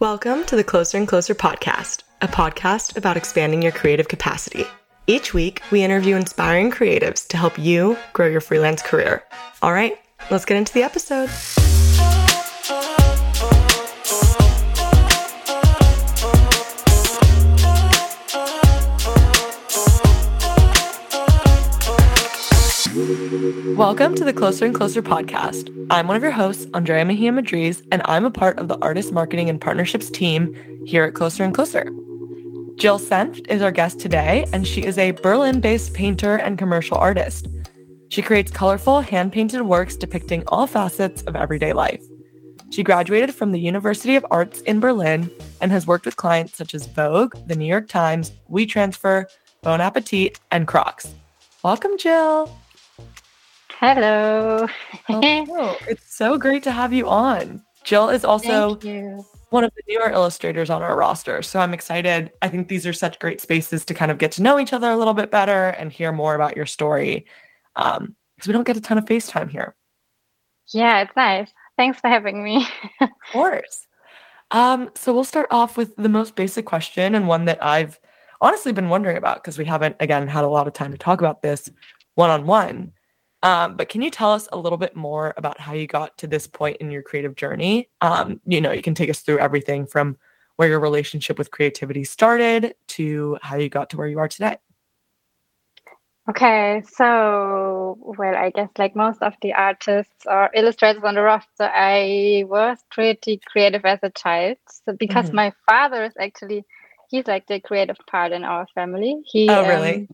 Welcome to the Closer and Closer podcast, a podcast about expanding your creative capacity. Each week, we interview inspiring creatives to help you grow your freelance career. All right, let's get into the episode. Welcome to the Closer and Closer podcast. I'm one of your hosts, Andrea Mejia Madriz, and I'm a part of the artist marketing and partnerships team here at Closer and Closer. Jill Senft is our guest today, and she is a Berlin based painter and commercial artist. She creates colorful, hand painted works depicting all facets of everyday life. She graduated from the University of Arts in Berlin and has worked with clients such as Vogue, the New York Times, WeTransfer, Bon Appetit, and Crocs. Welcome, Jill. Hello. oh, it's so great to have you on. Jill is also one of the newer illustrators on our roster. So I'm excited. I think these are such great spaces to kind of get to know each other a little bit better and hear more about your story. Um, because we don't get a ton of FaceTime here. Yeah, it's nice. Thanks for having me. of course. Um, so we'll start off with the most basic question and one that I've honestly been wondering about because we haven't, again, had a lot of time to talk about this one on one. Um, but can you tell us a little bit more about how you got to this point in your creative journey? Um, you know, you can take us through everything from where your relationship with creativity started to how you got to where you are today. Okay, so well, I guess like most of the artists or illustrators on the roster, I was pretty creative as a child. So because mm-hmm. my father is actually he's like the creative part in our family. He oh really? Um,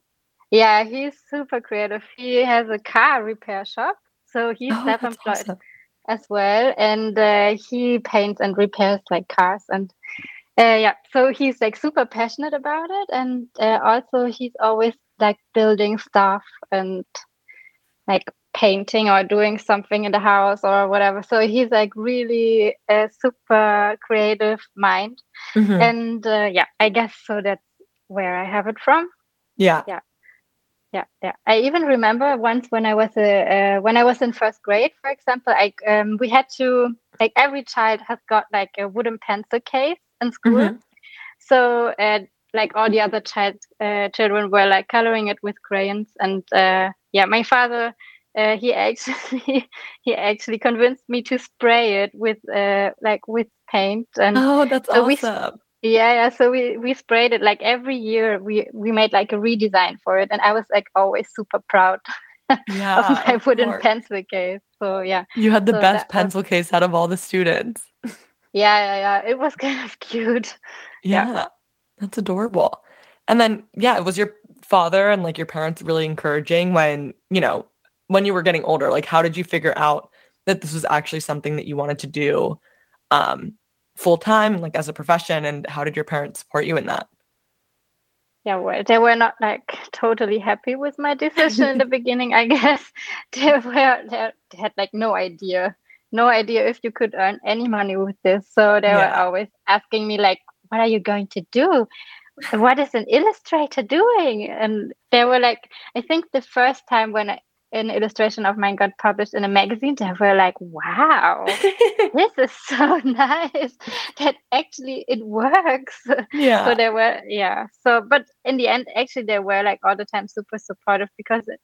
yeah, he's super creative. He has a car repair shop, so he's oh, self-employed awesome. as well, and uh, he paints and repairs like cars and. Uh, yeah, so he's like super passionate about it, and uh, also he's always like building stuff and like painting or doing something in the house or whatever. So he's like really a super creative mind, mm-hmm. and uh, yeah, I guess so. That's where I have it from. Yeah, yeah yeah yeah. I even remember once when i was a uh, when i was in first grade for example i um, we had to like every child has got like a wooden pencil case in school. Mm-hmm. so uh, like all the other child uh, children were like coloring it with crayons. And uh, yeah my father uh, he actually he actually convinced me to spray it with uh, like with paint. And oh that's so awesome yeah, yeah. So we we sprayed it like every year. We we made like a redesign for it, and I was like always super proud. Yeah, of my wooden course. pencil case. So yeah, you had the so best pencil was... case out of all the students. yeah, yeah, yeah. It was kind of cute. Yeah, yeah, that's adorable. And then yeah, it was your father and like your parents really encouraging when you know when you were getting older. Like, how did you figure out that this was actually something that you wanted to do? Um, full time, like as a profession? And how did your parents support you in that? Yeah, well, they were not like totally happy with my decision in the beginning. I guess they were they, had like no idea, no idea if you could earn any money with this. So they yeah. were always asking me like, "What are you going to do? What is an illustrator doing?" And they were like, I think the first time when I an illustration of mine got published in a magazine, they were like, wow, this is so nice that actually it works. Yeah. So they were, yeah. So, but in the end, actually, they were like all the time super supportive because it,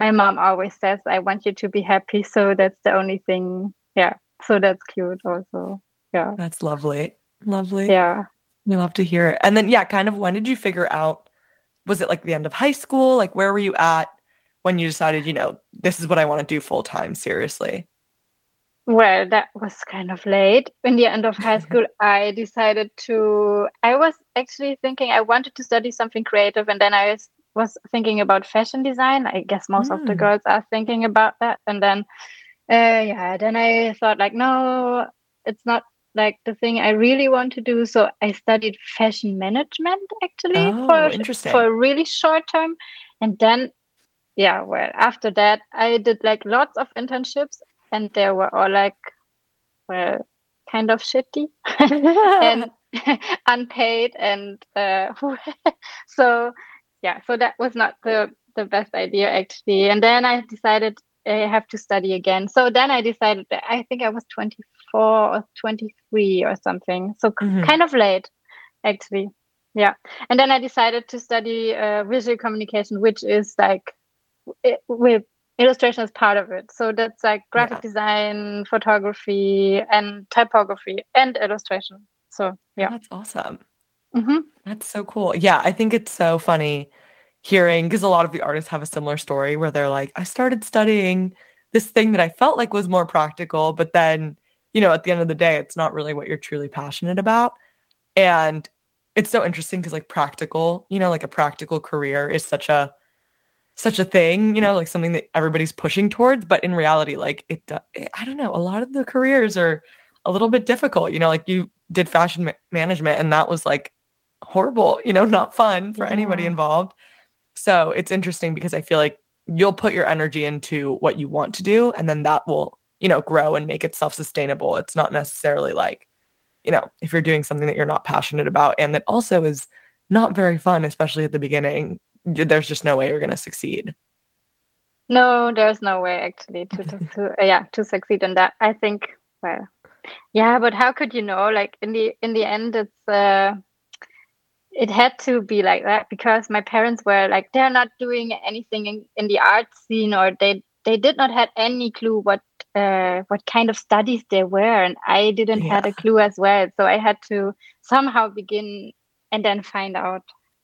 my mom always says, I want you to be happy. So that's the only thing. Yeah. So that's cute also. Yeah. That's lovely. Lovely. Yeah. We love to hear it. And then, yeah, kind of when did you figure out? Was it like the end of high school? Like, where were you at? When you decided, you know, this is what I want to do full time, seriously? Well, that was kind of late. In the end of high school, I decided to. I was actually thinking I wanted to study something creative, and then I was thinking about fashion design. I guess most mm. of the hmm. girls are thinking about that. And then, uh, yeah, then I thought, like, no, it's not like the thing I really want to do. So I studied fashion management actually oh, for, for a really short term. And then yeah, well, after that, I did like lots of internships, and they were all like, well, kind of shitty and unpaid, and uh, so yeah, so that was not the the best idea actually. And then I decided I have to study again. So then I decided I think I was 24 24 or 23 or something. So mm-hmm. kind of late, actually. Yeah. And then I decided to study uh, visual communication, which is like it, with illustration as part of it. So that's like graphic yeah. design, photography, and typography and illustration. So yeah. That's awesome. Mm-hmm. That's so cool. Yeah. I think it's so funny hearing because a lot of the artists have a similar story where they're like, I started studying this thing that I felt like was more practical, but then, you know, at the end of the day, it's not really what you're truly passionate about. And it's so interesting because like practical, you know, like a practical career is such a such a thing, you know, like something that everybody's pushing towards, but in reality like it, it eh, I don't know, a lot of the careers are a little bit difficult, you know, like you did fashion ma- management and that was like horrible, you know, not fun for yeah. anybody involved. So, it's interesting because I feel like you'll put your energy into what you want to do and then that will you know grow and make it self-sustainable it's not necessarily like you know if you're doing something that you're not passionate about and that also is not very fun especially at the beginning there's just no way you're going to succeed no there's no way actually to, to, to uh, yeah to succeed in that i think well yeah but how could you know like in the in the end it's uh it had to be like that because my parents were like they're not doing anything in, in the art scene or they they did not have any clue what uh, what kind of studies they were and i didn't yeah. have a clue as well so i had to somehow begin and then find out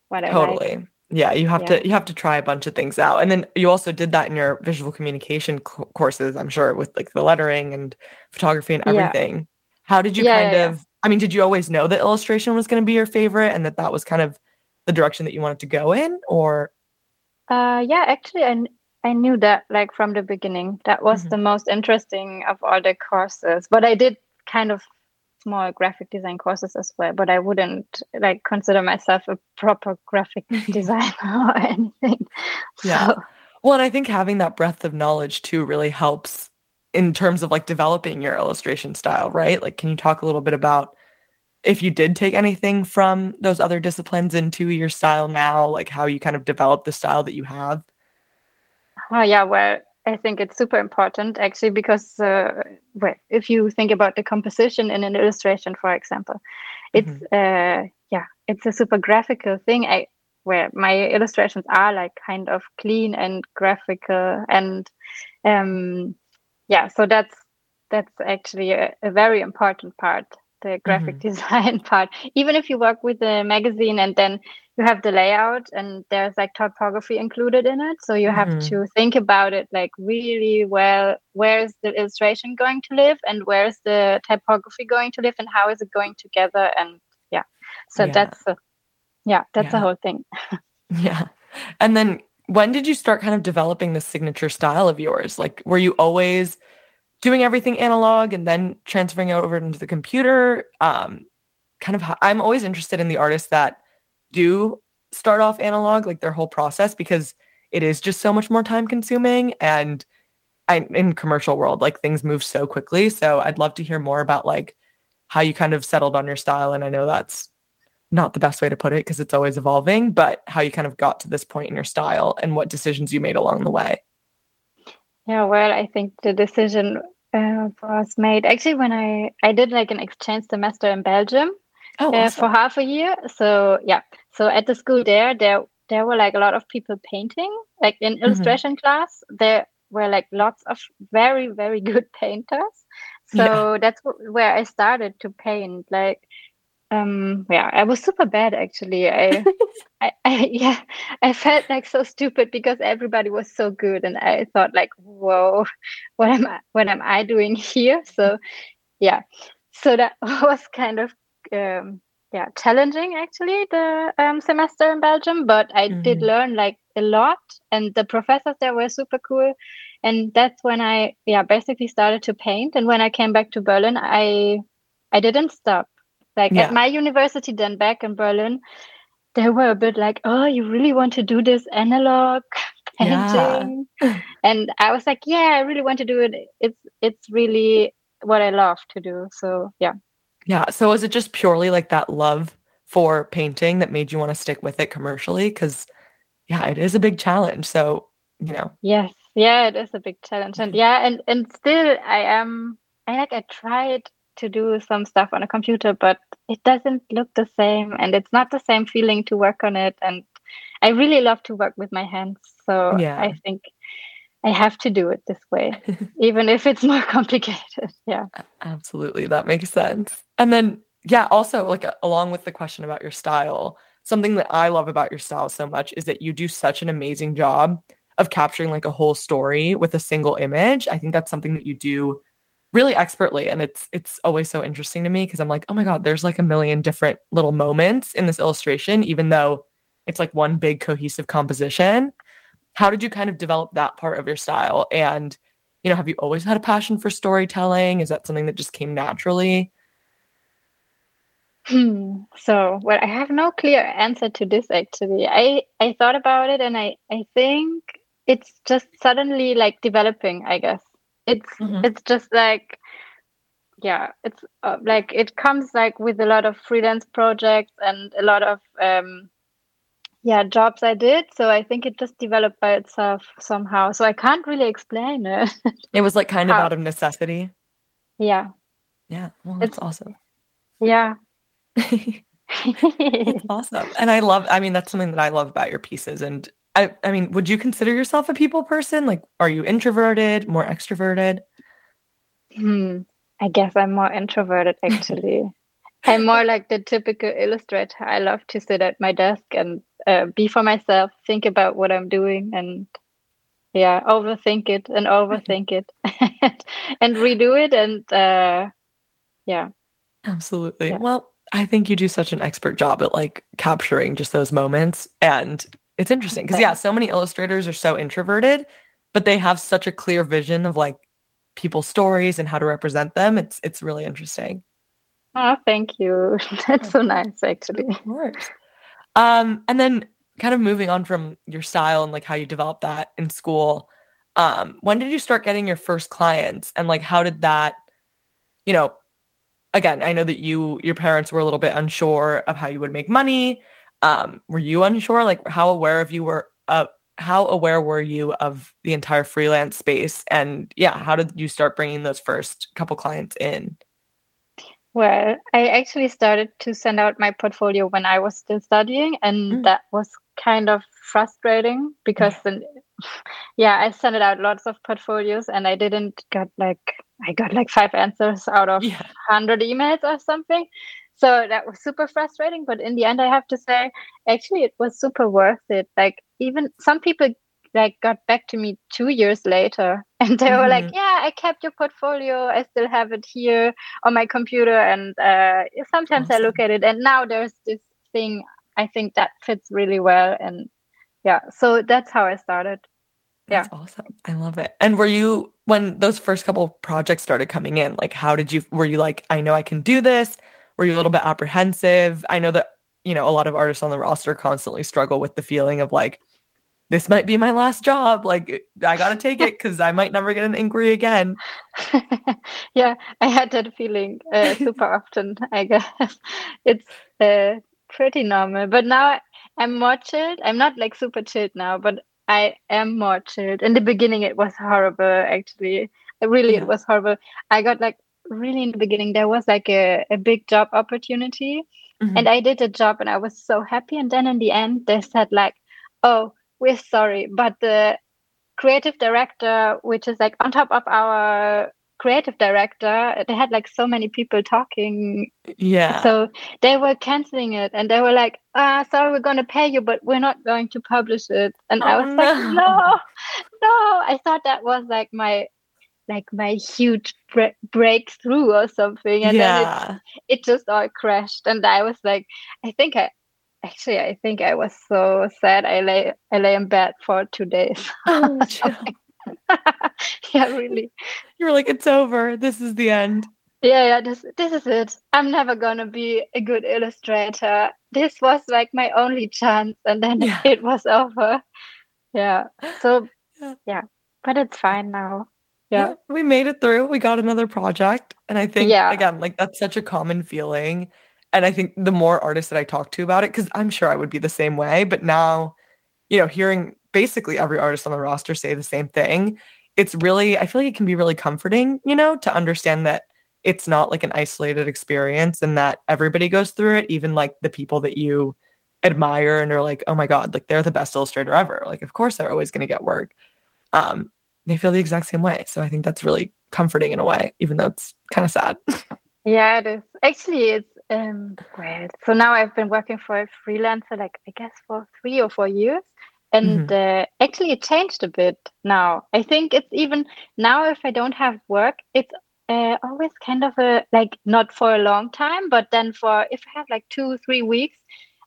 what totally. i like. Yeah you have yeah. to you have to try a bunch of things out and then you also did that in your visual communication c- courses i'm sure with like the lettering and photography and everything yeah. how did you kind of I mean, did you always know that illustration was going to be your favorite and that that was kind of the direction that you wanted to go in or? Uh, yeah, actually, I, I knew that like from the beginning. That was mm-hmm. the most interesting of all the courses. But I did kind of small graphic design courses as well, but I wouldn't like consider myself a proper graphic designer or anything. Yeah. So. Well, and I think having that breadth of knowledge too really helps in terms of like developing your illustration style, right? Like, can you talk a little bit about if you did take anything from those other disciplines into your style now, like how you kind of develop the style that you have? Oh, yeah. Well, I think it's super important actually because uh, well, if you think about the composition in an illustration, for example, it's mm-hmm. uh, yeah, it's a super graphical thing. I, where my illustrations are like kind of clean and graphical and um, yeah so that's that's actually a, a very important part the graphic mm-hmm. design part even if you work with a magazine and then you have the layout and there's like typography included in it so you have mm-hmm. to think about it like really well where's the illustration going to live and where's the typography going to live and how is it going together and yeah so yeah. that's a, yeah that's yeah. the whole thing yeah and then when did you start kind of developing the signature style of yours? Like, were you always doing everything analog and then transferring it over into the computer? Um, kind of, I'm always interested in the artists that do start off analog, like their whole process, because it is just so much more time consuming. And I, in commercial world, like things move so quickly. So I'd love to hear more about like how you kind of settled on your style. And I know that's not the best way to put it because it's always evolving, but how you kind of got to this point in your style and what decisions you made along the way. Yeah, well, I think the decision uh, was made actually when I I did like an exchange semester in Belgium oh, uh, awesome. for half a year. So yeah, so at the school there, there there were like a lot of people painting. Like in mm-hmm. illustration class, there were like lots of very very good painters. So yeah. that's where I started to paint. Like um yeah i was super bad actually I, I, I yeah i felt like so stupid because everybody was so good and i thought like whoa what am i what am i doing here so yeah so that was kind of um yeah challenging actually the um, semester in belgium but i mm-hmm. did learn like a lot and the professors there were super cool and that's when i yeah basically started to paint and when i came back to berlin i i didn't stop like yeah. at my university, then back in Berlin, they were a bit like, "Oh, you really want to do this analog painting?" Yeah. and I was like, "Yeah, I really want to do it. It's it's really what I love to do." So yeah. Yeah. So was it just purely like that love for painting that made you want to stick with it commercially? Because yeah, it is a big challenge. So you know. Yes. Yeah, it is a big challenge, and yeah, and and still I am I like I tried to do some stuff on a computer, but it doesn't look the same and it's not the same feeling to work on it. And I really love to work with my hands. So yeah. I think I have to do it this way, even if it's more complicated. Yeah. Absolutely. That makes sense. And then, yeah, also, like, along with the question about your style, something that I love about your style so much is that you do such an amazing job of capturing like a whole story with a single image. I think that's something that you do really expertly and it's it's always so interesting to me because I'm like, "Oh my god, there's like a million different little moments in this illustration even though it's like one big cohesive composition." How did you kind of develop that part of your style and you know, have you always had a passion for storytelling? Is that something that just came naturally? Hmm. So, well, I have no clear answer to this actually. I I thought about it and I I think it's just suddenly like developing, I guess it's mm-hmm. it's just like yeah it's uh, like it comes like with a lot of freelance projects and a lot of um yeah jobs i did so i think it just developed by itself somehow. So i can't really explain it. It was like kind of out of necessity? Yeah. Yeah. Well that's it's, awesome. Yeah. It's awesome. And i love i mean that's something that i love about your pieces. And I, I mean, would you consider yourself a people person? Like, are you introverted, more extroverted? Hmm. I guess I'm more introverted actually. I'm more like the typical illustrator. I love to sit at my desk and uh, be for myself, think about what I'm doing, and yeah, overthink it and overthink it, and redo it, and uh, yeah. Absolutely. Yeah. Well, I think you do such an expert job at like capturing just those moments and it's interesting because yeah, so many illustrators are so introverted, but they have such a clear vision of like people's stories and how to represent them. It's it's really interesting. Oh, thank you. That's so nice, actually. Of course. Um, and then kind of moving on from your style and like how you developed that in school. Um, when did you start getting your first clients and like how did that, you know, again, I know that you your parents were a little bit unsure of how you would make money um, were you unsure? Like, how aware of you were? Uh, how aware were you of the entire freelance space? And yeah, how did you start bringing those first couple clients in? Well, I actually started to send out my portfolio when I was still studying, and mm. that was kind of frustrating because then, yeah, I sent out lots of portfolios, and I didn't get like I got like five answers out of yeah. hundred emails or something so that was super frustrating but in the end i have to say actually it was super worth it like even some people like got back to me two years later and they mm-hmm. were like mm-hmm. yeah i kept your portfolio i still have it here on my computer and uh, sometimes awesome. i look at it and now there's this thing i think that fits really well and yeah so that's how i started that's yeah. awesome. I love it. And were you when those first couple projects started coming in, like how did you were you like, I know I can do this? Were you a little bit apprehensive? I know that, you know, a lot of artists on the roster constantly struggle with the feeling of like, this might be my last job. Like, I got to take it because I might never get an inquiry again. yeah, I had that feeling uh, super often, I guess. It's uh, pretty normal. But now I'm more chilled. I'm not like super chilled now, but I am more chilled. In the beginning, it was horrible, actually. Really, yeah. it was horrible. I got like really in the beginning there was like a, a big job opportunity mm-hmm. and i did a job and i was so happy and then in the end they said like oh we're sorry but the creative director which is like on top of our creative director they had like so many people talking yeah so they were canceling it and they were like ah sorry we're going to pay you but we're not going to publish it and oh, i was no. like no no i thought that was like my like my huge bre- breakthrough or something and yeah. then it, it just all crashed and i was like i think i actually i think i was so sad i lay i lay in bed for two days oh, yeah really you were like it's over this is the end yeah yeah this this is it i'm never gonna be a good illustrator this was like my only chance and then yeah. it was over yeah so yeah but it's fine now yeah. yeah. we made it through. We got another project. And I think, yeah. again, like that's such a common feeling. And I think the more artists that I talk to about it, because I'm sure I would be the same way, but now, you know, hearing basically every artist on the roster say the same thing, it's really I feel like it can be really comforting, you know, to understand that it's not like an isolated experience and that everybody goes through it, even like the people that you admire and are like, oh my God, like they're the best illustrator ever. Like, of course they're always going to get work. Um, they feel the exact same way. So I think that's really comforting in a way, even though it's kind of sad. yeah, it is. Actually, it's um well, so now I've been working for a freelancer like I guess for three or four years. And mm-hmm. uh, actually, it changed a bit now. I think it's even now, if I don't have work, it's uh, always kind of a like not for a long time, but then for if I have like two, three weeks,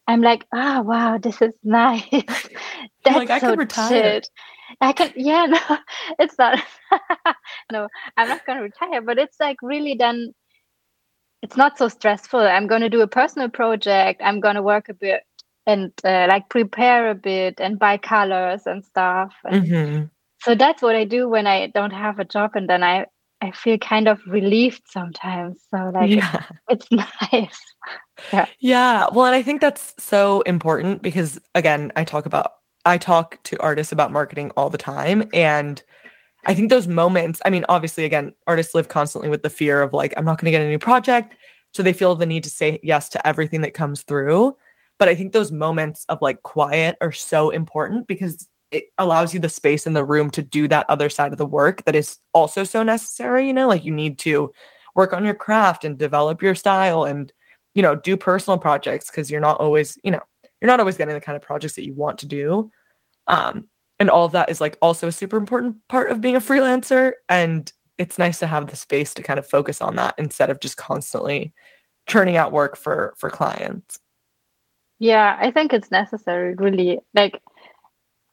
I'm like, oh wow, this is nice. That's like I so can retire. I can, yeah, no, it's not. no, I'm not going to retire, but it's like really then. It's not so stressful. I'm going to do a personal project. I'm going to work a bit and uh, like prepare a bit and buy colors and stuff. And mm-hmm. So that's what I do when I don't have a job, and then I I feel kind of relieved sometimes. So like yeah. it's, it's nice. yeah. Yeah. Well, and I think that's so important because again, I talk about I talk to artists about marketing all the time and I think those moments, I mean, obviously again, artists live constantly with the fear of like I'm not going to get a new project, so they feel the need to say yes to everything that comes through. But I think those moments of like quiet are so important because it allows you the space in the room to do that other side of the work that is also so necessary you know? Like you need to work on your craft and develop your style and you know do personal projects because you're not always you know you're not always getting the kind of projects that you want to do. Um and all of that is like also a super important part of being a freelancer. And it's nice to have the space to kind of focus on that instead of just constantly churning out work for for clients. Yeah i think it's necessary really. Like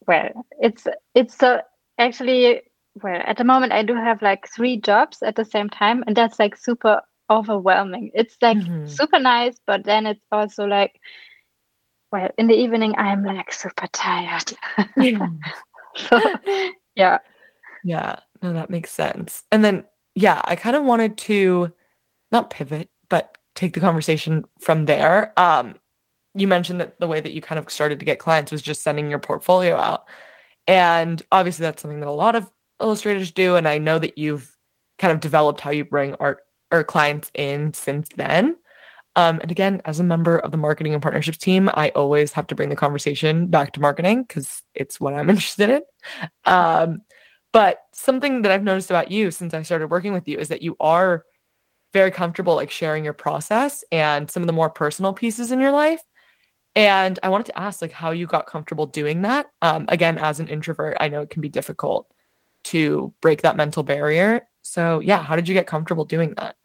well it's it's so actually well at the moment i do have like three jobs at the same time and that's like super overwhelming. It's like mm-hmm. super nice but then it's also like well in the evening i'm like super tired yeah. so, yeah yeah no that makes sense and then yeah i kind of wanted to not pivot but take the conversation from there um you mentioned that the way that you kind of started to get clients was just sending your portfolio out. And obviously that's something that a lot of illustrators do. And I know that you've kind of developed how you bring art or clients in since then. Um, and again, as a member of the marketing and partnerships team, I always have to bring the conversation back to marketing because it's what I'm interested in. Um, but something that I've noticed about you since I started working with you is that you are very comfortable like sharing your process and some of the more personal pieces in your life. And I wanted to ask like how you got comfortable doing that. Um, again, as an introvert, I know it can be difficult to break that mental barrier. So yeah, how did you get comfortable doing that?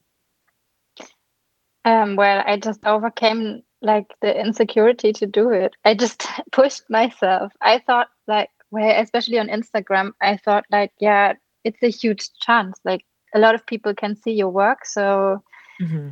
Um, well, I just overcame like the insecurity to do it. I just pushed myself. I thought like, well, especially on Instagram, I thought like, yeah, it's a huge chance. Like a lot of people can see your work, so mm-hmm.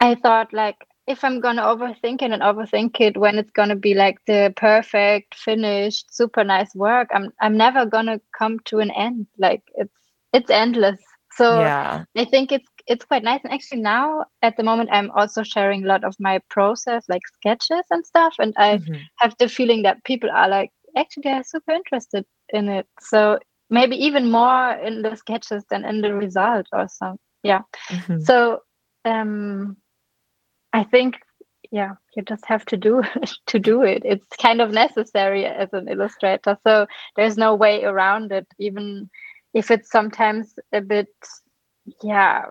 I thought like if I'm gonna overthink it and overthink it when it's gonna be like the perfect, finished, super nice work, I'm I'm never gonna come to an end. Like it's it's endless. So yeah. I think it's it's quite nice. And actually now at the moment I'm also sharing a lot of my process, like sketches and stuff. And I mm-hmm. have the feeling that people are like actually they're super interested in it. So maybe even more in the sketches than in the result or something. Yeah. Mm-hmm. So um I think yeah, you just have to do to do it. It's kind of necessary as an illustrator. So there's no way around it, even if it's sometimes a bit yeah,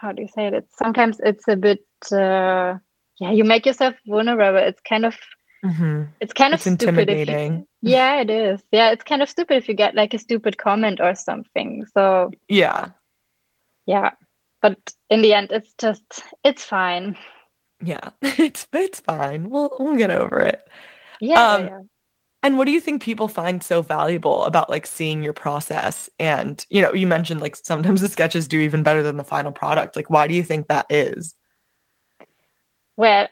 how do you say it? It's sometimes it's a bit uh yeah, you make yourself vulnerable. It's kind of Mm-hmm. It's kind it's of intimidating. You, yeah, it is. Yeah, it's kind of stupid if you get like a stupid comment or something. So yeah, yeah. But in the end, it's just it's fine yeah, it's it's fine. We'll we'll get over it. Yeah, um, yeah. And what do you think people find so valuable about like seeing your process? And you know, you mentioned like sometimes the sketches do even better than the final product. Like, why do you think that is? Well,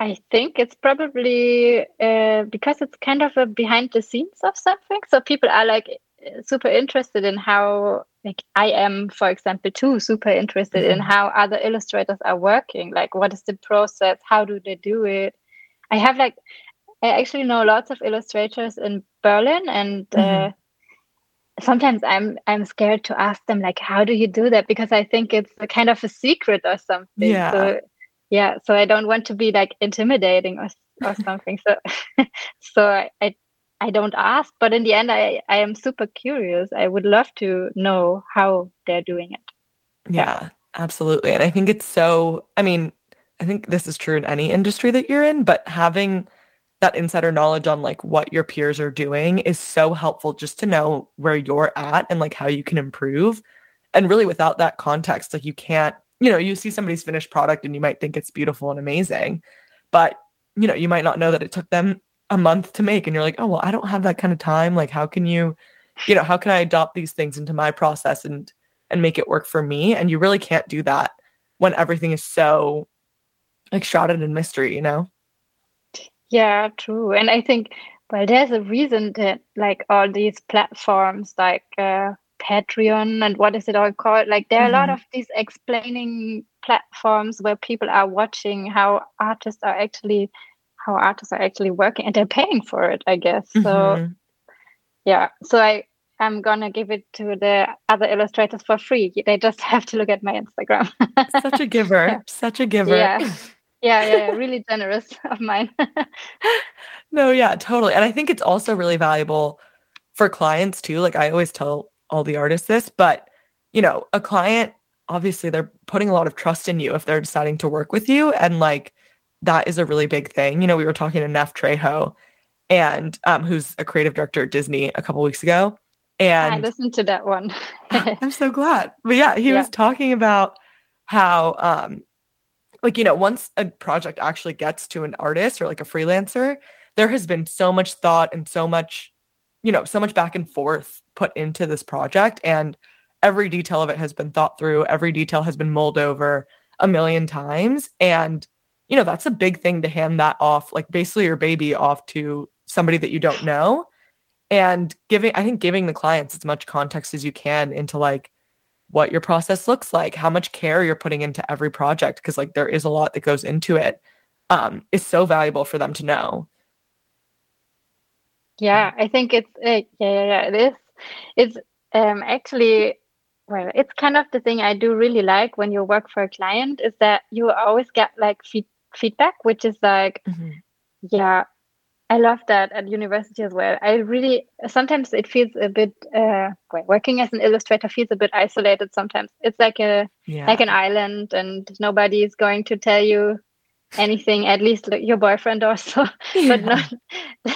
I think it's probably uh, because it's kind of a behind the scenes of something. So people are like super interested in how like I am, for example, too super interested mm-hmm. in how other illustrators are working. Like, what is the process? How do they do it? I have like, I actually know lots of illustrators in Berlin, and uh, mm-hmm. uh, sometimes i'm i'm scared to ask them like how do you do that because i think it's a kind of a secret or something yeah so, yeah so i don't want to be like intimidating or, or something so so I, I I don't ask, but in the end, I, I am super curious. I would love to know how they're doing it. Yeah, absolutely. And I think it's so, I mean, I think this is true in any industry that you're in, but having that insider knowledge on like what your peers are doing is so helpful just to know where you're at and like how you can improve. And really, without that context, like you can't, you know, you see somebody's finished product and you might think it's beautiful and amazing, but you know, you might not know that it took them a month to make and you're like oh well i don't have that kind of time. Like how can you you know how can i adopt these things into my process and and make it work for me? And you really can't do that when everything is so like shrouded in mystery you know yeah true and i think well there's a reason that like all these platforms like uh, patreon and what is it all called like there are mm-hmm. a lot mm-hmm. of these explaining platforms where people are watching how artists are actually how artists are actually working and they're paying for it i guess so mm-hmm. yeah so i i'm gonna give it to the other illustrators for free they just have to look at my instagram such a giver such a giver yeah yeah, yeah, yeah really generous of mine no yeah totally and i think it's also really valuable for clients too like i always tell all the artists this but you know a client obviously they're putting a lot of trust in you if they're deciding to work with you and like that is a really big thing. You know, we were talking to Neff Trejo, and um, who's a creative director at Disney a couple weeks ago. And I listened to that one. I'm so glad. But yeah, he yeah. was talking about how um like you know, once a project actually gets to an artist or like a freelancer, there has been so much thought and so much, you know, so much back and forth put into this project and every detail of it has been thought through, every detail has been mulled over a million times and you know, that's a big thing to hand that off, like basically your baby off to somebody that you don't know. And giving, I think giving the clients as much context as you can into like what your process looks like, how much care you're putting into every project, because like there is a lot that goes into it, um, is so valuable for them to know. Yeah, I think it's uh, yeah, yeah, it is. It's um, actually well, it's kind of the thing I do really like when you work for a client is that you always get like feed, feedback, which is like, mm-hmm. yeah, I love that at university as well. I really sometimes it feels a bit uh, working as an illustrator feels a bit isolated. Sometimes it's like a yeah. like an island, and nobody is going to tell you anything. At least like your boyfriend also, yeah. but not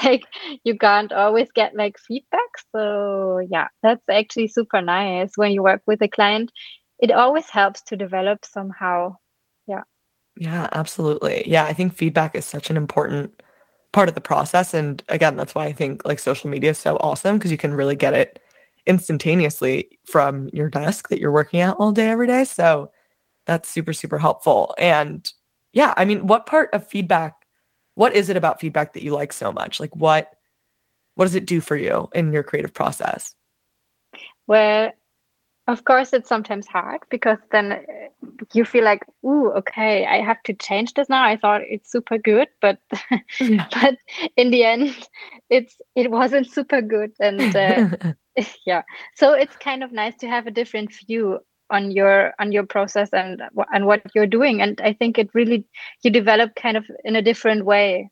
like you can't always get like feedback. So yeah, that's actually super nice when you work with a client. It always helps to develop somehow Yeah. yeah, absolutely. Yeah, I think feedback is such an important part of the process. And again, that's why I think like social media is so awesome because you can really get it instantaneously from your desk that you're working at all day, every day. So that's super, super helpful. And yeah, I mean, what part of feedback, what is it about feedback that you like so much? Like what what does it do for you in your creative process? Well, of course, it's sometimes hard because then uh, you feel like, "Ooh, okay, I have to change this now." I thought it's super good, but yeah. but in the end, it's it wasn't super good, and uh, yeah. So it's kind of nice to have a different view on your on your process and and what you're doing, and I think it really you develop kind of in a different way.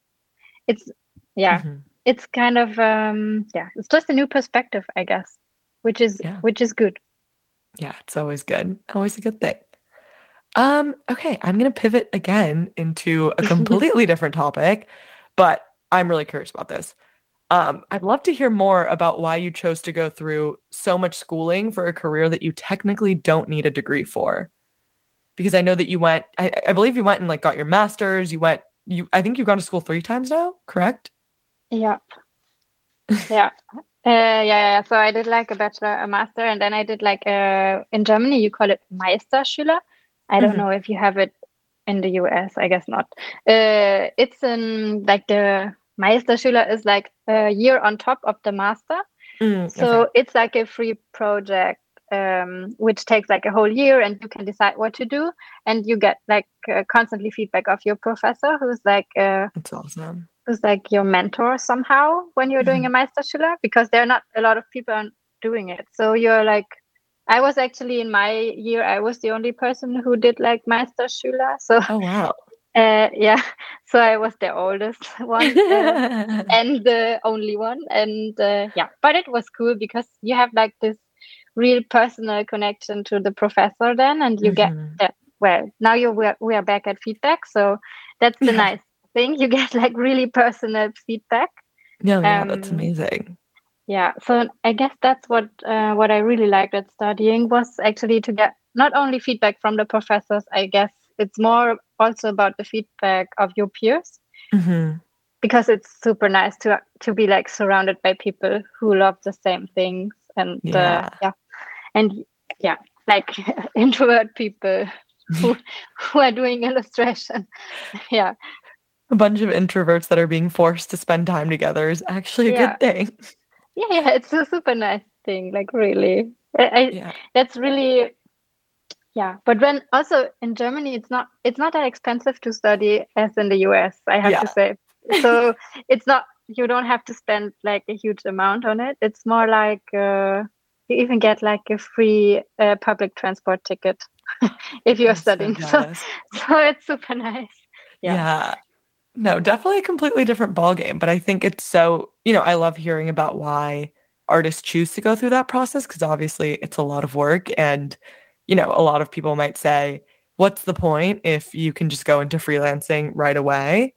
It's yeah, mm-hmm. it's kind of um yeah, it's just a new perspective, I guess, which is yeah. which is good. Yeah, it's always good. Always a good thing. Um, okay, I'm gonna pivot again into a completely different topic, but I'm really curious about this. Um, I'd love to hear more about why you chose to go through so much schooling for a career that you technically don't need a degree for. Because I know that you went, I, I believe you went and like got your master's. You went, you, I think you've gone to school three times now, correct? Yep. Yeah. Uh, yeah, yeah, so I did like a bachelor, a master, and then I did like a, in Germany you call it Meisterschüler. I don't mm-hmm. know if you have it in the US. I guess not. Uh, it's in like the Meisterschüler is like a year on top of the master. Mm, so okay. it's like a free project um, which takes like a whole year and you can decide what to do and you get like uh, constantly feedback of your professor who's like uh, that's awesome who's like your mentor somehow when you're doing mm-hmm. a Meisterschüler because there are not a lot of people doing it. So you're like, I was actually in my year, I was the only person who did like Meisterschüler. So oh wow. Uh, yeah, so I was the oldest one uh, and the only one, and uh, yeah, but it was cool because you have like this real personal connection to the professor then, and you mm-hmm. get that. Well, now you we are, we are back at feedback, so that's the nice thing. You get like really personal feedback. Yeah, yeah, um, that's amazing. Yeah, so I guess that's what uh, what I really liked at studying was actually to get not only feedback from the professors. I guess it's more also about the feedback of your peers mm-hmm. because it's super nice to to be like surrounded by people who love the same things and uh, yeah, uh, yeah. and yeah like introvert people who who are doing illustration yeah a bunch of introverts that are being forced to spend time together is actually a yeah. good thing yeah yeah it's a super nice thing like really I, I yeah. that's really yeah but when also in germany it's not it's not that expensive to study as in the us i have yeah. to say so it's not you don't have to spend like a huge amount on it it's more like uh, you even get like a free uh, public transport ticket if you're studying so, so, so it's super nice yeah. yeah no definitely a completely different ball game but i think it's so you know i love hearing about why artists choose to go through that process because obviously it's a lot of work and you know, a lot of people might say, what's the point if you can just go into freelancing right away?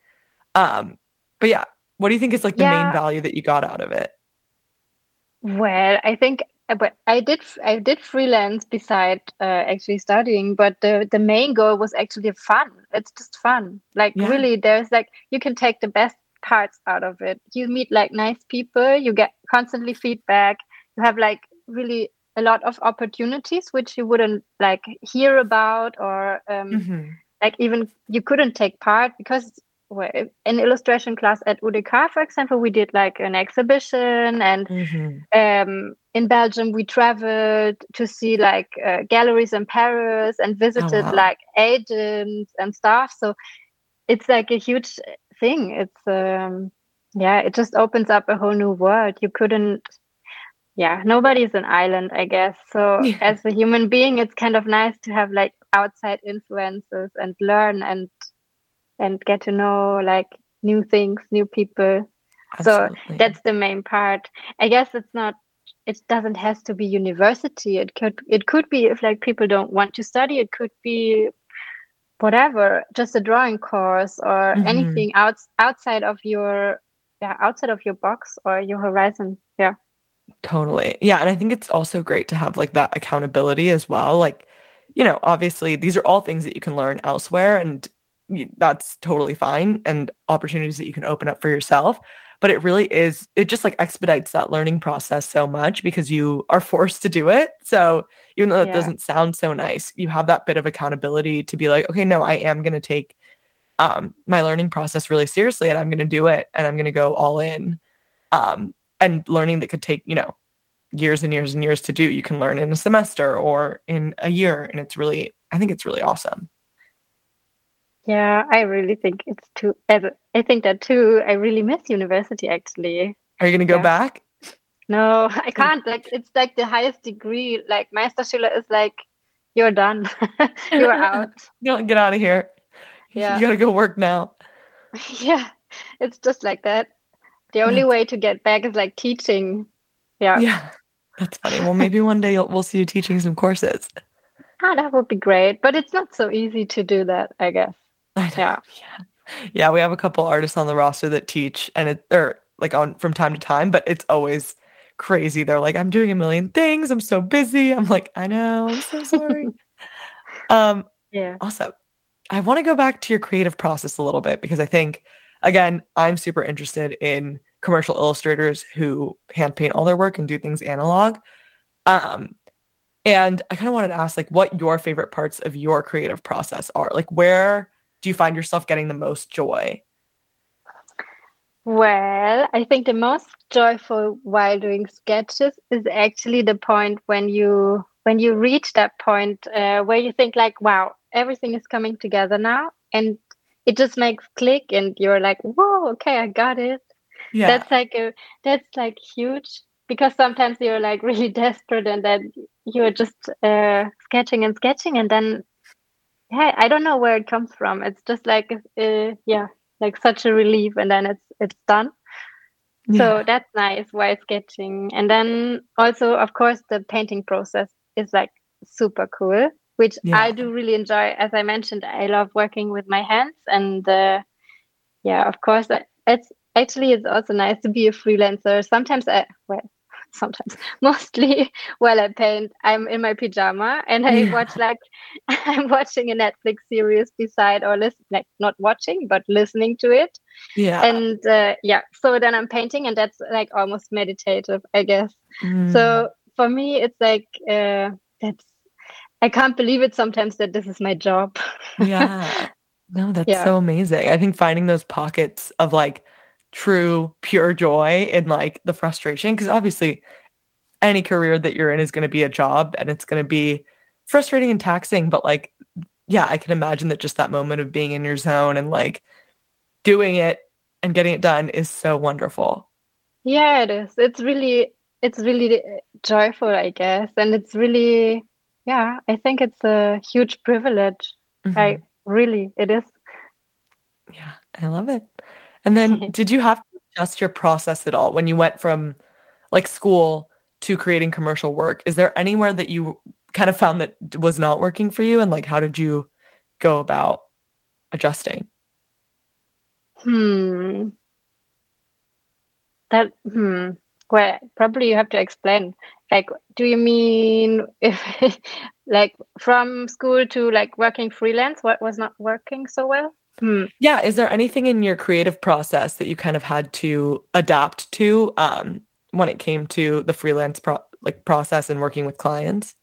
Um, but yeah, what do you think is like the yeah. main value that you got out of it? Well, I think but I did I did freelance beside uh, actually studying, but the the main goal was actually fun. It's just fun. Like yeah. really, there's like you can take the best parts out of it. You meet like nice people. You get constantly feedback. You have like really a lot of opportunities which you wouldn't like hear about or um, mm-hmm. like even you couldn't take part because well, in illustration class at UDK, for example, we did like an exhibition, and mm-hmm. um, in Belgium we traveled to see like uh, galleries in Paris and visited oh, wow. like agents and stuff. So it's like a huge thing. It's um, yeah, it just opens up a whole new world. You couldn't yeah nobody's an island i guess so yeah. as a human being it's kind of nice to have like outside influences and learn and and get to know like new things new people Absolutely. so that's the main part i guess it's not it doesn't has to be university it could it could be if like people don't want to study it could be whatever just a drawing course or mm-hmm. anything out, outside of your yeah outside of your box or your horizon yeah Totally. Yeah. And I think it's also great to have like that accountability as well. Like, you know, obviously these are all things that you can learn elsewhere and that's totally fine and opportunities that you can open up for yourself. But it really is, it just like expedites that learning process so much because you are forced to do it. So even though it yeah. doesn't sound so nice, you have that bit of accountability to be like, okay, no, I am going to take um, my learning process really seriously and I'm going to do it and I'm going to go all in. Um, and learning that could take, you know, years and years and years to do, you can learn in a semester or in a year. And it's really, I think it's really awesome. Yeah, I really think it's too, I think that too. I really miss university actually. Are you going to go yeah. back? No, I can't. Like, it's like the highest degree. Like, Meisterschüler is like, you're done. you're out. you don't get out of here. Yeah. You got to go work now. Yeah, it's just like that. The only way to get back is like teaching. Yeah. Yeah. That's funny. Well, maybe one day we'll see you teaching some courses. Ah, that would be great. But it's not so easy to do that, I guess. I yeah. Yeah. Yeah. We have a couple artists on the roster that teach and it, or like on from time to time, but it's always crazy. They're like, I'm doing a million things. I'm so busy. I'm like, I know. I'm so sorry. um, yeah. Awesome. I want to go back to your creative process a little bit because I think again, I'm super interested in commercial illustrators who hand paint all their work and do things analog. Um, and I kind of wanted to ask, like, what your favorite parts of your creative process are. Like, where do you find yourself getting the most joy? Well, I think the most joyful while doing sketches is actually the point when you when you reach that point uh, where you think like, wow, everything is coming together now, and it just makes click and you're like whoa okay i got it yeah that's like a that's like huge because sometimes you're like really desperate and then you're just uh, sketching and sketching and then i don't know where it comes from. It's just like uh, yeah like such a relief and then it's it's done. Yeah. so that's nice while sketching. And then also of course the painting process is like super cool which yeah. i do really enjoy. As i mentioned i love working with my hands and uh, yeah of course it's actually it's also nice to be a freelancer. Sometimes i well sometimes. Mostly while i paint i'm in my pajama and i yeah. watch like i'm watching a netflix series beside or listen like not watching but listening to it. Yeah. And uh, yeah so then i'm painting and that's like almost meditative i guess. Mm. so for me it's like uh that's i can't believe it sometimes that this is my job. Yeah. No that's yeah. so amazing. I think finding those pockets of like true pure joy in like the frustration because obviously any career that you're in is going to be a job and it's going to be frustrating and taxing but like yeah i can imagine that just that moment of being in your zone and like doing it and getting it done is so wonderful. Yeah it is. It's really it's really joyful i guess and it's really yeah i think it's a huge privilege. Mm-hmm. i really it is. Yeah i love it and then did you have to adjust your process at all when you went from like school to creating commercial work? Is there anywhere that you kind of found that was not working for you and like how did you go about adjusting? Hmm. That hmm. Well, probably you have to explain. Like, do you mean if like from school to like working freelance, what was not working so well? Hmm. Yeah. Is there anything in your creative process that you kind of had to adapt to um, when it came to the freelance pro- like process and working with clients?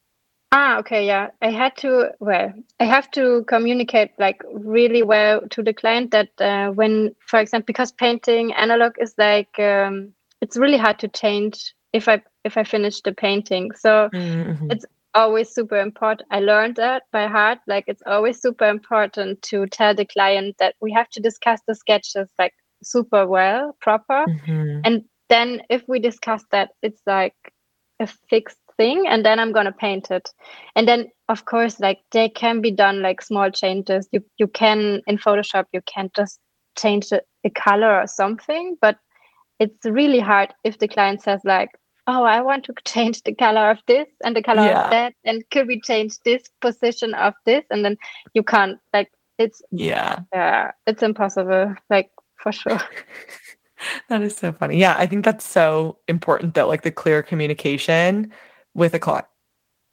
Ah, okay, yeah. I had to well, I have to communicate like really well to the client that uh, when, for example, because painting analog is like um, it's really hard to change if I if I finish the painting. So mm-hmm. it's always super important. I learned that by heart. Like it's always super important to tell the client that we have to discuss the sketches like super well, proper. Mm-hmm. And then if we discuss that, it's like a fixed thing and then i'm going to paint it and then of course like they can be done like small changes you you can in photoshop you can just change the, the color or something but it's really hard if the client says like oh, I want to change the color of this and the color yeah. of that, and could we change this position of this? And then you can't like it's yeah, yeah, it's impossible, like for sure. that is so funny. Yeah, I think that's so important that like the clear communication with a client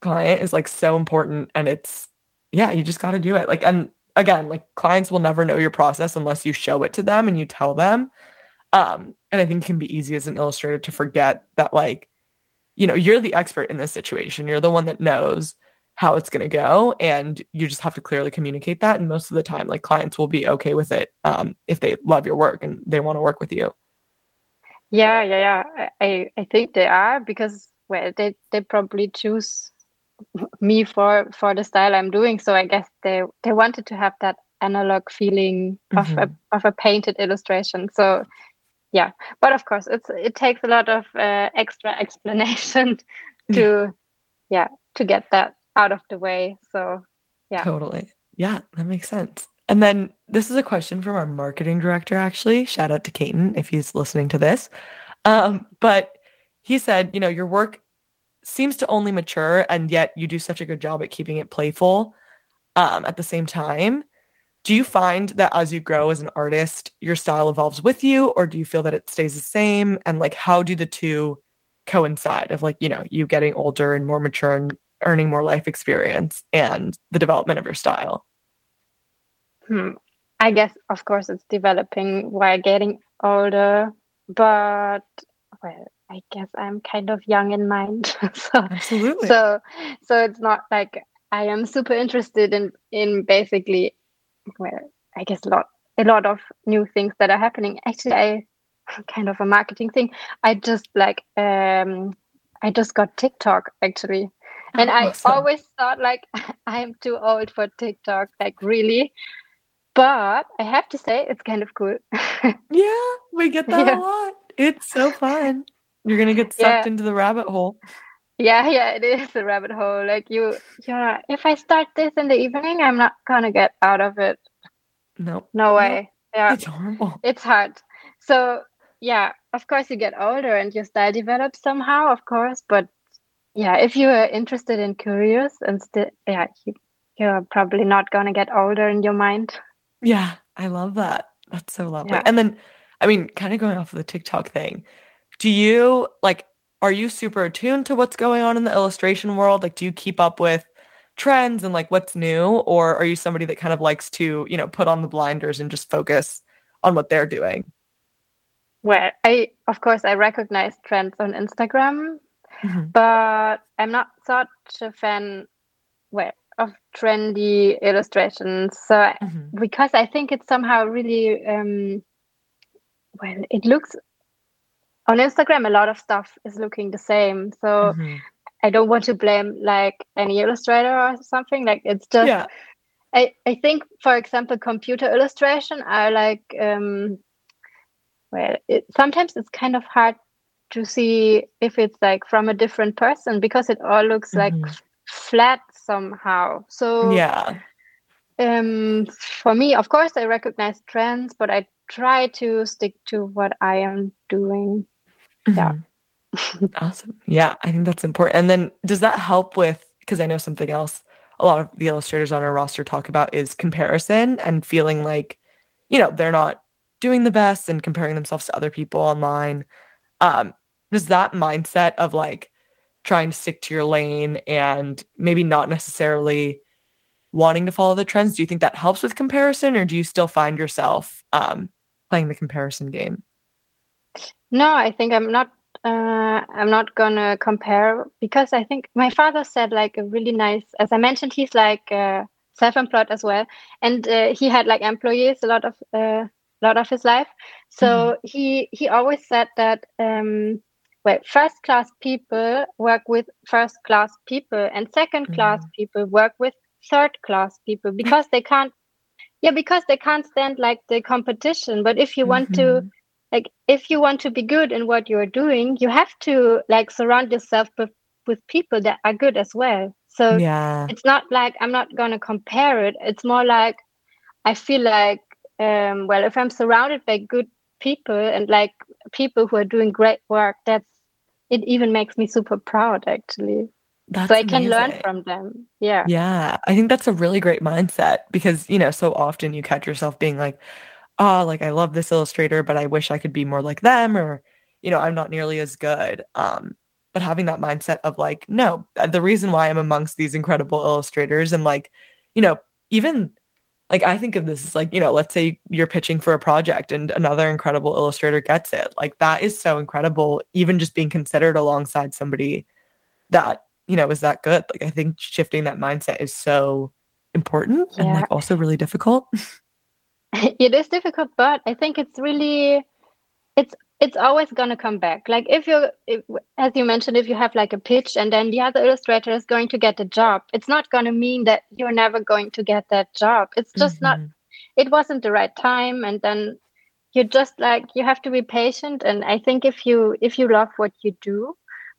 client is like so important and it's yeah, you just got to do it. Like and again, like clients will never know your process unless you show it to them and you tell them. Um, and I think it can be easy as an illustrator to forget that, like, you know, you're the expert in this situation. You're the one that knows how it's going to go. And you just have to clearly communicate that. And most of the time, like, clients will be okay with it um, if they love your work and they want to work with you. Yeah, yeah, yeah. I, I think they are because, well, they, they probably choose me for for the style I'm doing. So I guess they they wanted to have that analog feeling of mm-hmm. a of a painted illustration. So yeah but of course it's it takes a lot of uh, extra explanation to yeah. to get that out of the way so yeah. Totally. Yeah that makes sense. And then this is a question from our marketing director actually. Shout out to Caton if he's listening to this. Um, but he said you know your work seems to only mature and yet you do such a good job at keeping it playful um, at the same time do you find that as you grow as an artist your style evolves with you or do you feel that it stays the same? And like how do the two coincide of like you know you getting older and more mature and earning more life experience and the development of your style? Hmm. i guess of course it's developing while getting older but well i guess i'm kind of young in mind. So absolutely. so so it's not like i am super interested in in basically well, I guess a lot a lot of new things that are happening. Actually, I kind of a marketing thing. I just like um I just got TikTok actually. And oh, awesome. I always thought like I'm too old for TikTok, like really. But I have to say it's kind of cool. yeah, we get that yeah. a lot. It's so fun. You're gonna get sucked yeah. into the rabbit hole. Yeah, yeah, it is a rabbit hole. Like you, yeah. If I start this in the evening, I'm not gonna get out of it. No, no way. Yeah, it's horrible. It's hard. So yeah, of course you get older and your style develops somehow, of course. But yeah, if you are interested and curious and still, yeah, you, you're probably not gonna get older in your mind. Yeah, I love that. That's so lovely. Yeah. And then, I mean, kind of going off of the TikTok thing, do you like? Are you super attuned to what's going on in the illustration world? Like, do you keep up with trends and like what's new, or are you somebody that kind of likes to, you know, put on the blinders and just focus on what they're doing? Well, I of course I recognize trends on Instagram, mm-hmm. but I'm not such a fan. Well, of trendy illustrations. So mm-hmm. because I think it's somehow really um, well, it looks on Instagram. A lot of stuff is looking the same. So mm-hmm. I don't want to blame like any illustrator or something. Like it's just. Yeah. I, I think, for example, computer illustration are like, um, well, it, sometimes it's kind of hard to see if it's like from a different person because it all looks mm-hmm. like flat somehow. So yeah. Um, for me, of course, I recognize trends, but I try to stick to what I am doing. Mm-hmm. Yeah. awesome. Yeah, I think that's important. And then does that help with because I know something else a lot of the illustrators on our roster talk about is comparison and feeling like, you know, they're not doing the best and comparing themselves to other people online. Um, does that mindset of like trying to stick to your lane and maybe not necessarily wanting to follow the trends do you think that helps with comparison or do you still find yourself um, playing the comparison game no i think i'm not uh, i'm not gonna compare because i think my father said like a really nice as i mentioned he's like uh, self-employed as well and uh, he had like employees a lot of a uh, lot of his life so mm-hmm. he he always said that um, well, first class people work with first class people, and second class mm. people work with third class people because they can't, yeah, because they can't stand like the competition. But if you want mm-hmm. to, like, if you want to be good in what you're doing, you have to like surround yourself with, with people that are good as well. So yeah. it's not like I'm not going to compare it. It's more like I feel like, um, well, if I'm surrounded by good people and like people who are doing great work, that's it even makes me super proud actually. That's so I can amazing. learn from them. Yeah. Yeah. I think that's a really great mindset because, you know, so often you catch yourself being like, oh, like I love this illustrator, but I wish I could be more like them or, you know, I'm not nearly as good. Um, but having that mindset of like, no, the reason why I'm amongst these incredible illustrators and like, you know, even like I think of this as like, you know, let's say you're pitching for a project and another incredible illustrator gets it. Like that is so incredible, even just being considered alongside somebody that, you know, is that good. Like I think shifting that mindset is so important yeah. and like also really difficult. it is difficult, but I think it's really it's it's always going to come back. Like if you as you mentioned if you have like a pitch and then the other illustrator is going to get the job it's not going to mean that you're never going to get that job. It's just mm-hmm. not it wasn't the right time and then you just like you have to be patient. And i think if you if you love what you do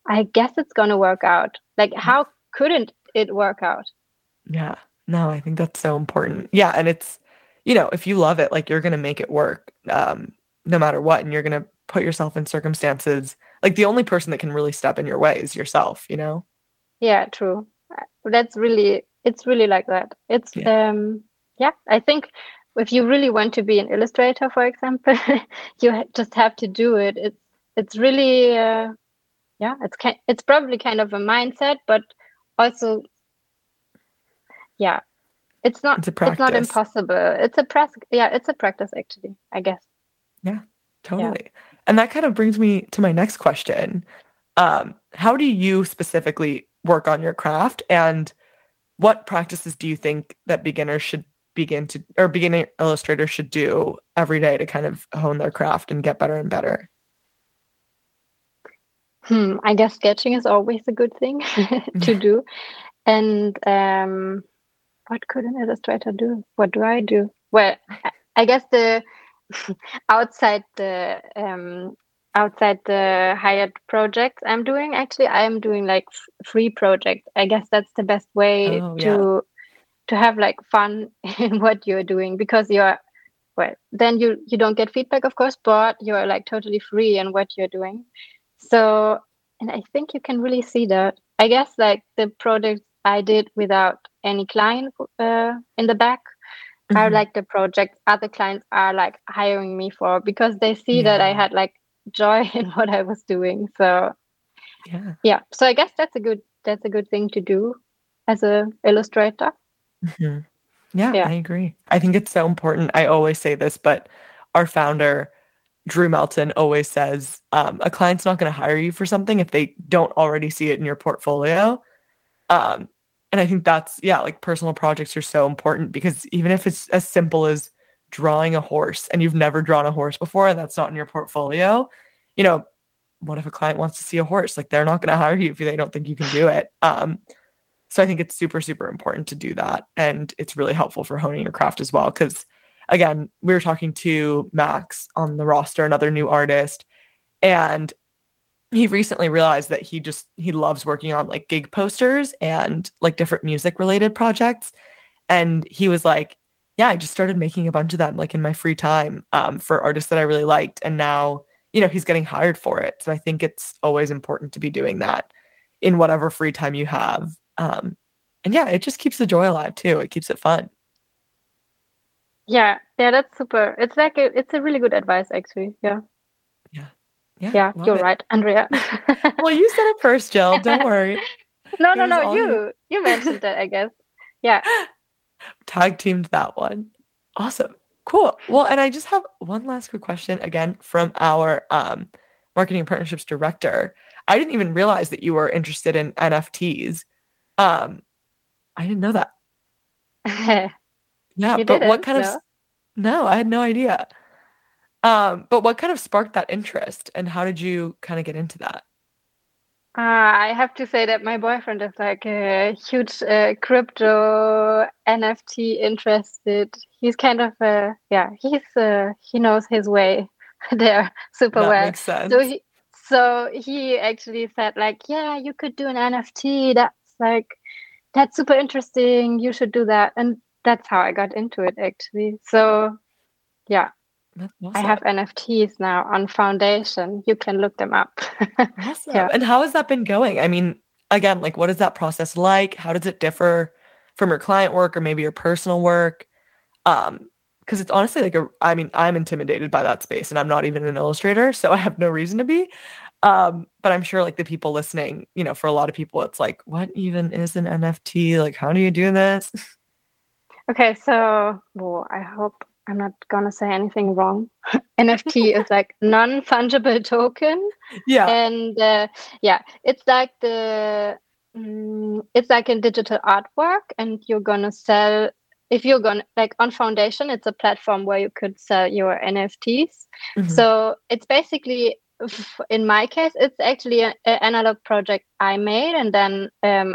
i guess it's going to work out. Like how couldn't it work out? Yeah. No i think that's so important. Yeah and it's you know if you love it like you're going to make it work um no matter what and you're going to put yourself in circumstances like the only person that can really step in your way is yourself you know? Yeah true. That's really it's really like that. It's yeah. um yeah i think if you really want to be an illustrator for example you just have to do it. It's it's really uh, yeah it's it's probably kind of a mindset but also yeah it's not it's, a practice. it's not impossible it's a press yeah it's a practice actually i guess yeah totally yeah. And that kind of brings me to my next question. Um, how do you specifically work on your craft and what practices do you think that beginners should begin to or beginning illustrators should do every day to kind of hone their craft and get better and better? Hmm, I guess sketching is always a good thing to do. And um, what could an illustrator do? What do I do? Well, I guess the outside the um, outside the hired projects I'm doing. Actually, I am doing like free projects. I guess that's the best way oh, to yeah. to have like fun in what you're doing because you're well then you you don't get feedback of course but you're like totally free in what you're doing so and i think you can really see that i guess like the projects i did without any client uh, in the back mm-hmm. are like the project other clients are like hiring me for because they see yeah. that i had like joy in what i was doing so yeah yeah so i guess that's a good that's a good thing to do as a illustrator mm-hmm. Yeah, yeah, I agree. I think it's so important. I always say this, but our founder, Drew Melton, always says um, a client's not going to hire you for something if they don't already see it in your portfolio. Um, and I think that's, yeah, like personal projects are so important because even if it's as simple as drawing a horse and you've never drawn a horse before and that's not in your portfolio, you know, what if a client wants to see a horse? Like they're not going to hire you if they don't think you can do it. Um, so I think it's super, super important to do that. And it's really helpful for honing your craft as well. Cause again, we were talking to Max on the roster, another new artist, and he recently realized that he just he loves working on like gig posters and like different music related projects. And he was like, Yeah, I just started making a bunch of them like in my free time um, for artists that I really liked. And now, you know, he's getting hired for it. So I think it's always important to be doing that in whatever free time you have um, and yeah, it just keeps the joy alive too. It keeps it fun. Yeah, yeah, that's super. It's like a, it's a really good advice, actually. Yeah. Yeah. Yeah, yeah you're it. right, Andrea. well, you said it first, Jill. Don't worry. no, no, no. You you mentioned it, I guess. Yeah. Tag teamed that one. Awesome. Cool. Well, and I just have one last quick question again from our um, marketing partnerships director. I didn't even realize that you were interested in NFTs. Um, I didn't know that. yeah, but what kind no? of No, I had no idea. Um, but what kind of sparked that interest and how did you kind of get into that? Uh, I have to say that my boyfriend is like a huge uh, crypto NFT interested. He's kind of a yeah. He's uh, he knows his way there super that well. Makes sense. So he so he actually said like yeah, you could do an NFT. That's like that's super interesting you should do that and that's how i got into it actually so yeah awesome. i have nfts now on foundation you can look them up awesome. yeah. and how has that been going i mean again like what is that process like how does it differ from your client work or maybe your personal work um because it's honestly like a i mean i'm intimidated by that space and i'm not even an illustrator so i have no reason to be um, but I'm sure like the people listening, you know, for a lot of people, it's like, what even is an NFT? Like, how do you do this? Okay, so well, I hope I'm not gonna say anything wrong. NFT is like non-fungible token. Yeah. And uh, yeah, it's like the um, it's like a digital artwork, and you're gonna sell if you're gonna like on Foundation. It's a platform where you could sell your NFTs. Mm-hmm. So it's basically in my case, it's actually an analog project I made, and then um,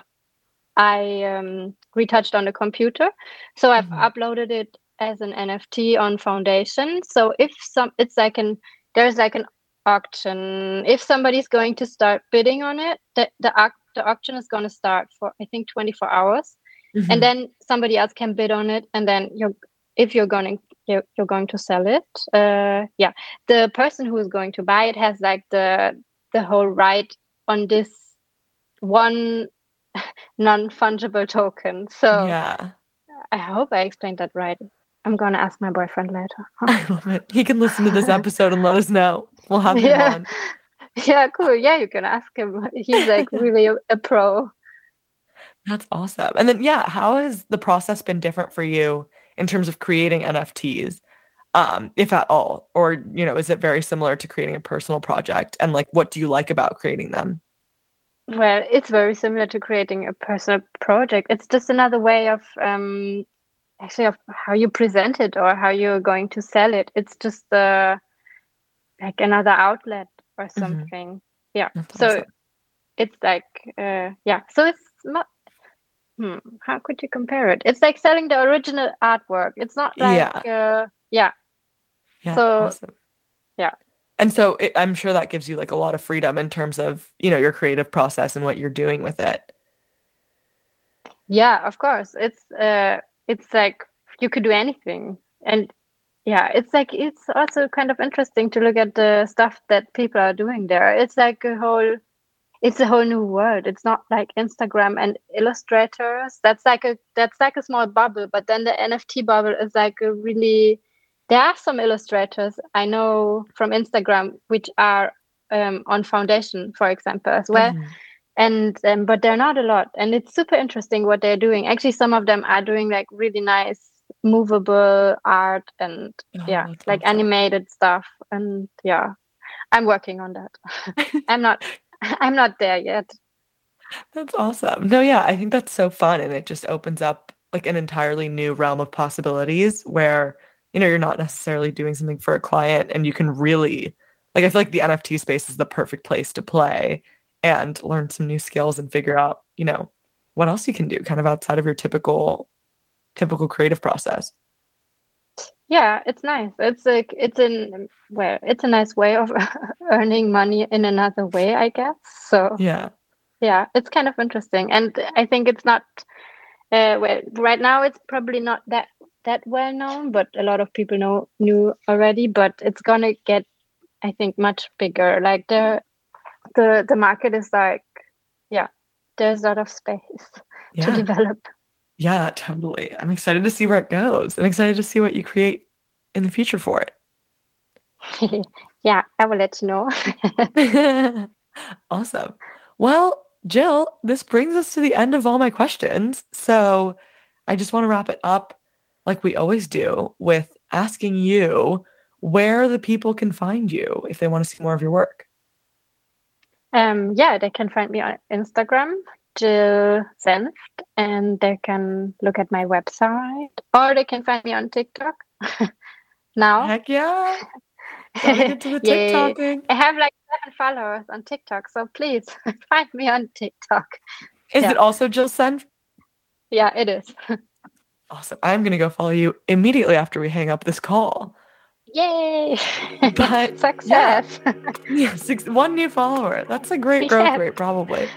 I um, retouched on the computer. So I've mm-hmm. uploaded it as an NFT on Foundation. So if some, it's like an there's like an auction. If somebody's going to start bidding on it, the the, the auction is going to start for I think 24 hours, mm-hmm. and then somebody else can bid on it, and then you're if you're going you're, you're going to sell it uh, yeah the person who is going to buy it has like the the whole right on this one non-fungible token so yeah i hope i explained that right i'm gonna ask my boyfriend later i love it he can listen to this episode and let us know we'll have him yeah. on yeah cool yeah you can ask him he's like really a, a pro that's awesome and then yeah how has the process been different for you in terms of creating NFTs, um, if at all? Or, you know, is it very similar to creating a personal project? And like, what do you like about creating them? Well, it's very similar to creating a personal project. It's just another way of um, actually of how you present it or how you're going to sell it. It's just uh, like another outlet or mm-hmm. something. Mm-hmm. Yeah. That's so awesome. it's like uh, yeah. So it's not hmm, how could you compare it? It's like selling the original artwork. It's not like yeah, uh, yeah. yeah so awesome. yeah. And so it, I'm sure that gives you like a lot of freedom in terms of, you know, your creative process and what you're doing with it. Yeah, of course. It's uh it's like you could do anything. And yeah, it's like it's also kind of interesting to look at the stuff that people are doing there. It's like a whole it's a whole new world. It's not like Instagram and illustrators. That's like a that's like a small bubble, but then the NFT bubble is like a really there are some illustrators I know from Instagram which are um, on Foundation, for example, as well. Mm-hmm. And um, but they're not a lot, and it's super interesting what they're doing. Actually, some of them are doing like really nice movable art and oh, yeah, like awesome. animated stuff. And yeah, I'm working on that. I'm not I'm not there yet. That's awesome. No, yeah, I think that's so fun and it just opens up like an entirely new realm of possibilities where you know you're not necessarily doing something for a client and you can really like I feel like the NFT space is the perfect place to play and learn some new skills and figure out, you know, what else you can do kind of outside of your typical typical creative process. Yeah, it's nice. It's like it's in well, it's a nice way of earning money in another way, I guess. So yeah, yeah, it's kind of interesting, and I think it's not. Uh, well, right now it's probably not that that well known, but a lot of people know knew already. But it's gonna get, I think, much bigger. Like the the the market is like, yeah, there's a lot of space yeah. to develop. Yeah, totally. I'm excited to see where it goes. I'm excited to see what you create in the future for it. yeah, I will let you know. awesome. Well, Jill, this brings us to the end of all my questions. So I just want to wrap it up like we always do with asking you where the people can find you if they want to see more of your work. Um, yeah, they can find me on Instagram, Jill Senft, and they can look at my website or they can find me on TikTok now. Heck yeah. Get to the TikToking. I have like seven followers on TikTok, so please find me on TikTok. Is yeah. it also Jill Senft? Yeah, it is. awesome. I'm going to go follow you immediately after we hang up this call. Yay! But success. Yeah, yeah six, one new follower. That's a great growth yeah. rate, probably.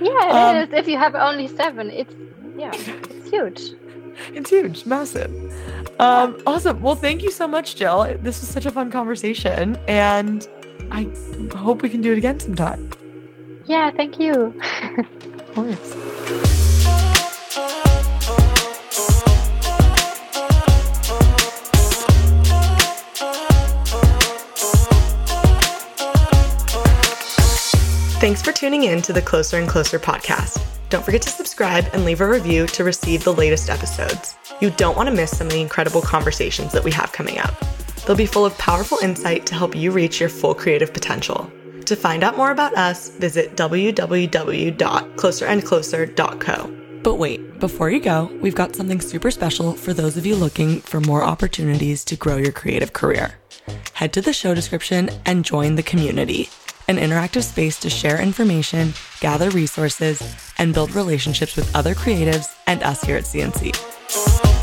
Yeah, it um, is. If you have only seven, it's yeah, it's huge. It's huge, massive. Um, yeah. Awesome. Well, thank you so much, Jill. This was such a fun conversation, and I hope we can do it again sometime. Yeah, thank you. of course. Thanks for tuning in to the Closer and Closer podcast. Don't forget to subscribe and leave a review to receive the latest episodes. You don't want to miss some of the incredible conversations that we have coming up. They'll be full of powerful insight to help you reach your full creative potential. To find out more about us, visit www.closerandcloser.co. But wait, before you go, we've got something super special for those of you looking for more opportunities to grow your creative career. Head to the show description and join the community an interactive space to share information, gather resources, and build relationships with other creatives and us here at CNC.